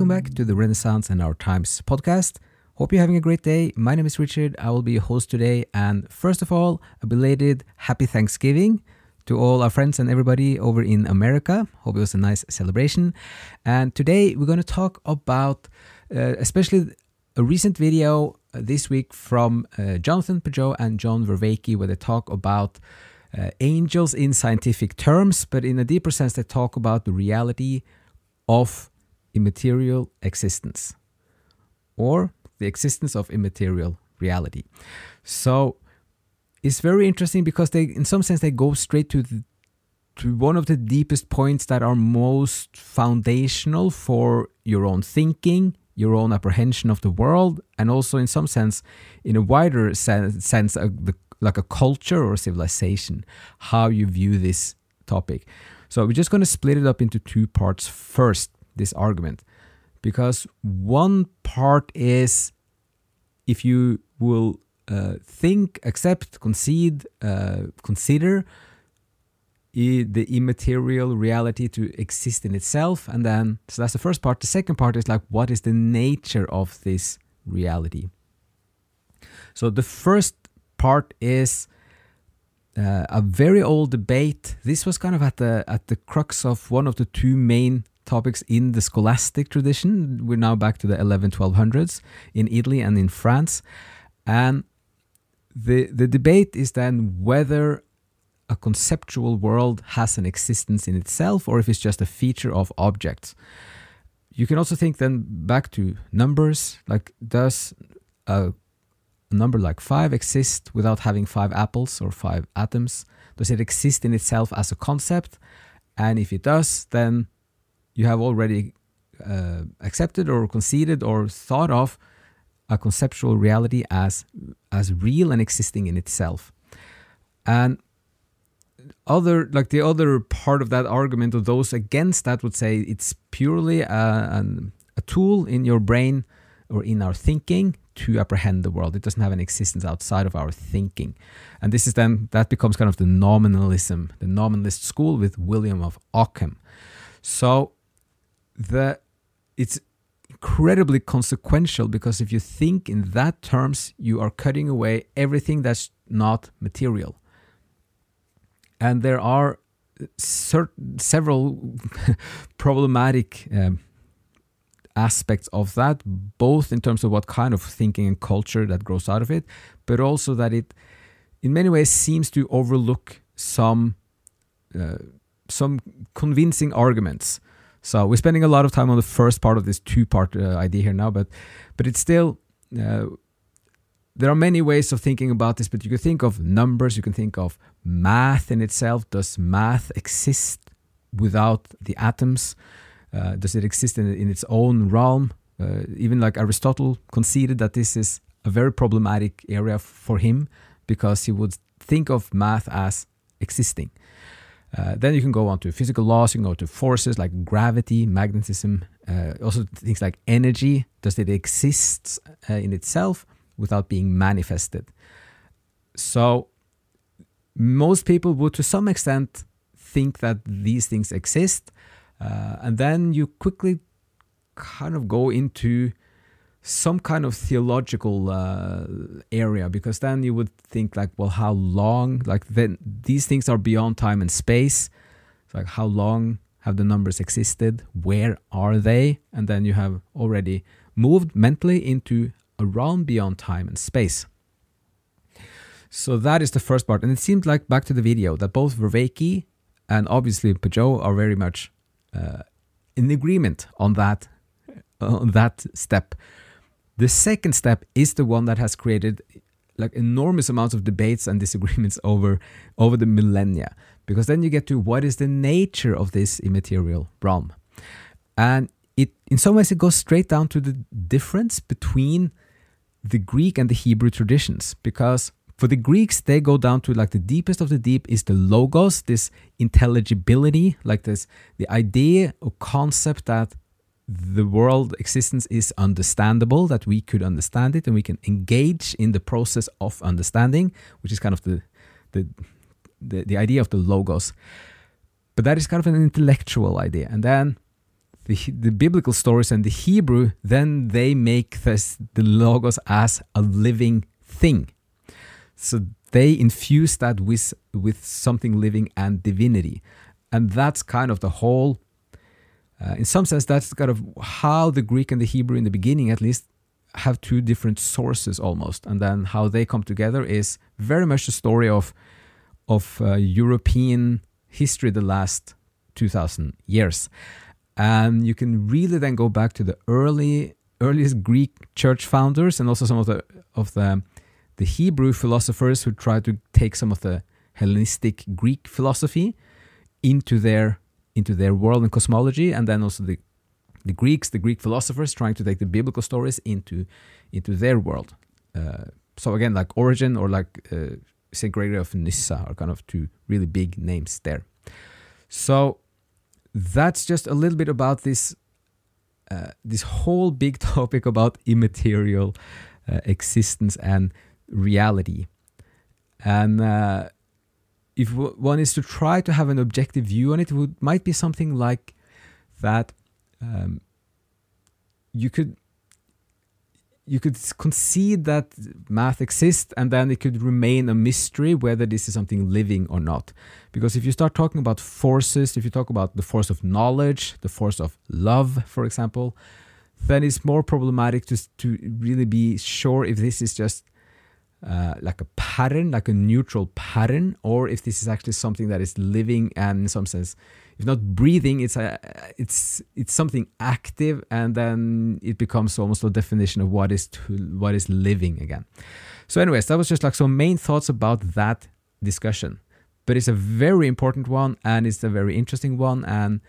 Welcome back to the Renaissance and Our Times podcast. Hope you're having a great day. My name is Richard. I will be your host today. And first of all, a belated happy Thanksgiving to all our friends and everybody over in America. Hope it was a nice celebration. And today we're going to talk about, uh, especially a recent video this week from uh, Jonathan Pageau and John Vervaeke, where they talk about uh, angels in scientific terms, but in a deeper sense, they talk about the reality of immaterial existence or the existence of immaterial reality. So it's very interesting because they, in some sense, they go straight to the, to one of the deepest points that are most foundational for your own thinking, your own apprehension of the world, and also, in some sense, in a wider sense, sense uh, the, like a culture or civilization, how you view this topic. So we're just going to split it up into two parts first, this argument, because one part is if you will uh, think, accept, concede, uh, consider the immaterial reality to exist in itself. And then, so that's the first part. The second part is like, what is the nature of this reality? So the first part is uh, a very old debate. This was kind of at the at the crux of one of the two main topics in the scholastic tradition. We're now back to the 11 1200s in Italy and in France. And the the debate is then whether a conceptual world has an existence in itself or if it's just a feature of objects. You can also think then back to numbers, like does a number like 5 exist without having 5 apples or 5 atoms? Does it exist in itself as a concept? And if it does, then you have already uh, accepted or conceded or thought of a conceptual reality as as real and existing in itself. And other like the other part of that argument or those against that would say it's purely a, an, a tool in your brain or in our thinking to apprehend the world. It doesn't have an existence outside of our thinking. And this is then that becomes kind of the nominalism, the nominalist school with William of Ockham. So the it's incredibly consequential because if you think in that terms, you are cutting away everything that's not material. And there are certain, several problematic um, aspects of that, both in terms of what kind of thinking and culture that grows out of it, but also that it, in many ways, seems to overlook some uh, some convincing arguments so we're spending a lot of time on the first part of this two-part uh, idea here now, but but it's still uh, there are many ways of thinking about this. But you can think of numbers, you can think of math in itself. Does math exist without the atoms? Uh, does it exist in, in its own realm? Uh, even like Aristotle conceded that this is a very problematic area for him because he would think of math as existing. Uh, then you can go on to physical laws, you can go to forces like gravity, magnetism, uh, also things like energy. Does it exist uh, in itself without being manifested? So, most people would to some extent think that these things exist. Uh, and then you quickly kind of go into some kind of theological uh, area because then you would think like well how long like then these things are beyond time and space. It's like how long have the numbers existed? Where are they? And then you have already moved mentally into a realm beyond time and space. So that is the first part. And it seemed like back to the video that both Vervaeke and obviously Pageau are very much uh, in agreement on that on that step the second step is the one that has created like enormous amounts of debates and disagreements over over the millennia because then you get to what is the nature of this immaterial realm. And it in some ways it goes straight down to the difference between the greek and the hebrew traditions because for the greeks they go down to like the deepest of the deep is the logos this intelligibility like this the idea or concept that the world existence is understandable, that we could understand it and we can engage in the process of understanding, which is kind of the, the, the, the idea of the logos. But that is kind of an intellectual idea. And then the, the biblical stories and the Hebrew, then they make this, the logos as a living thing. So they infuse that with with something living and divinity, and that's kind of the whole. Uh, in some sense, that's kind of how the Greek and the Hebrew, in the beginning at least, have two different sources almost, and then how they come together is very much the story of of uh, European history the last two thousand years, and you can really then go back to the early earliest Greek church founders and also some of the of the the Hebrew philosophers who tried to take some of the Hellenistic Greek philosophy into their into their world and cosmology, and then also the the Greeks, the Greek philosophers, trying to take the biblical stories into into their world. Uh, so again, like Origen or like uh, Saint Gregory of Nyssa are kind of two really big names there. So that's just a little bit about this uh, this whole big topic about immaterial uh, existence and reality. And uh, if one is to try to have an objective view on it, it would, might be something like that. Um, you could you could concede that math exists and then it could remain a mystery whether this is something living or not. Because if you start talking about forces, if you talk about the force of knowledge, the force of love, for example, then it's more problematic to, to really be sure if this is just uh, like a pattern, like a neutral pattern, or if this is actually something that is living and in some sense, if not breathing, it's a, it's it's something active, and then it becomes almost a definition of what is to, what is living again. So, anyways, that was just like some main thoughts about that discussion, but it's a very important one and it's a very interesting one. And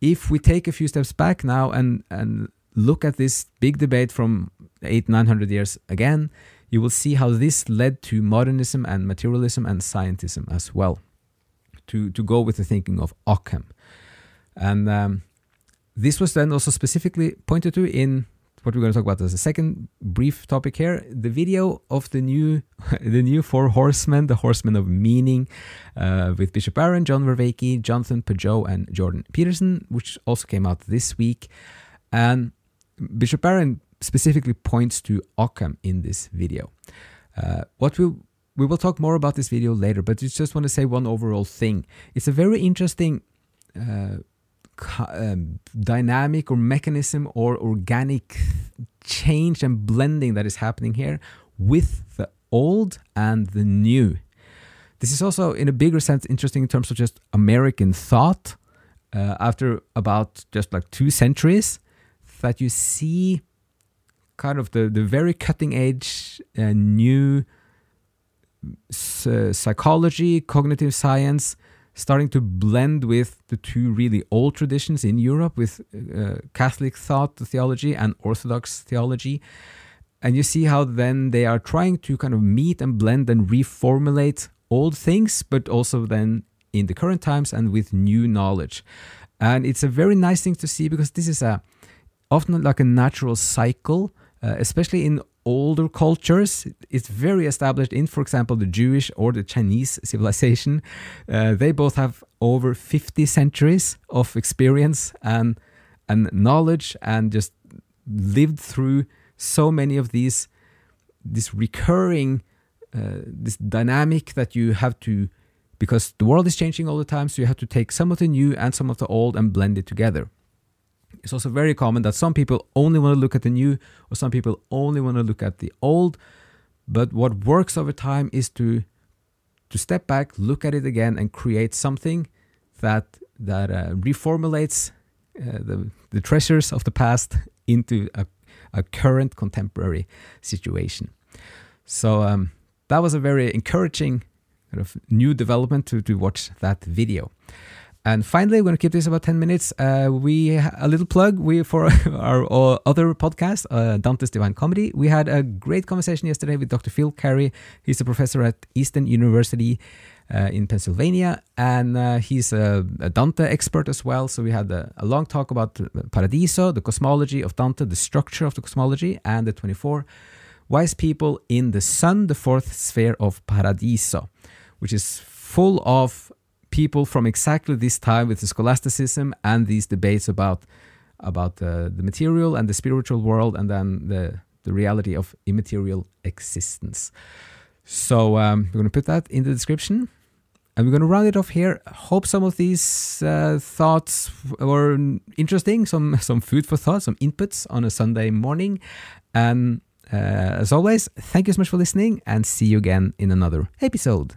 if we take a few steps back now and and look at this big debate from eight nine hundred years again you will see how this led to modernism and materialism and scientism as well, to, to go with the thinking of Occam. And um, this was then also specifically pointed to in what we're going to talk about as a second brief topic here the video of the new the new four horsemen the horsemen of meaning uh, with bishop barron john vervaeke jonathan pageau and jordan peterson which also came out this week and bishop barron specifically points to Occam in this video. Uh, what we we will talk more about this video later, but I just want to say one overall thing. It's a very interesting uh, um, dynamic or mechanism or organic change and blending that is happening here with the old and the new. This is also, in a bigger sense, interesting in terms of just American thought. Uh, after about just like two centuries, that you see kind of the, the very cutting edge uh, new uh, psychology, cognitive science, starting to blend with the two really old traditions in Europe with uh, Catholic thought theology and Orthodox theology. And you see how then they are trying to kind of meet and blend and reformulate old things, but also then in the current times and with new knowledge. And it's a very nice thing to see because this is a often like a natural cycle uh, especially in older cultures. It's very established in, for example, the Jewish or the Chinese civilization. Uh, they both have over 50 centuries of experience and, and knowledge and just lived through so many of these this recurring uh, this dynamic that you have to because the world is changing all the time so you have to take some of the new and some of the old and blend it together it's also very common that some people only want to look at the new or some people only want to look at the old. But what works over time is to to step back, look at it again, and create something that that uh, reformulates uh, the the treasures of the past into a, a current contemporary situation. So um, that was a very encouraging kind of new development to to watch that video. And finally, we're going to keep this about 10 minutes. Uh, we a little plug we for our, our other podcast, uh, Dante's Divine Comedy. We had a great conversation yesterday with Dr. Phil Cary. He's a professor at Eastern University uh, in Pennsylvania, and uh, he's a, a, Dante expert as well. So we had a, a, long talk about Paradiso, the cosmology of Dante, the structure of the cosmology, and the 24 wise people in the sun, the fourth sphere of Paradiso, which is full of people from exactly this time with the scholasticism and these debates about about uh, the material and the spiritual world, and then the the reality of immaterial existence. So um, we're going to put that in the description. And we're going to round it off here. Hope some of these uh, thoughts were interesting, some some food for thought, some inputs on a Sunday morning. And uh, as always, thank you so much for listening, and see you again in another episode.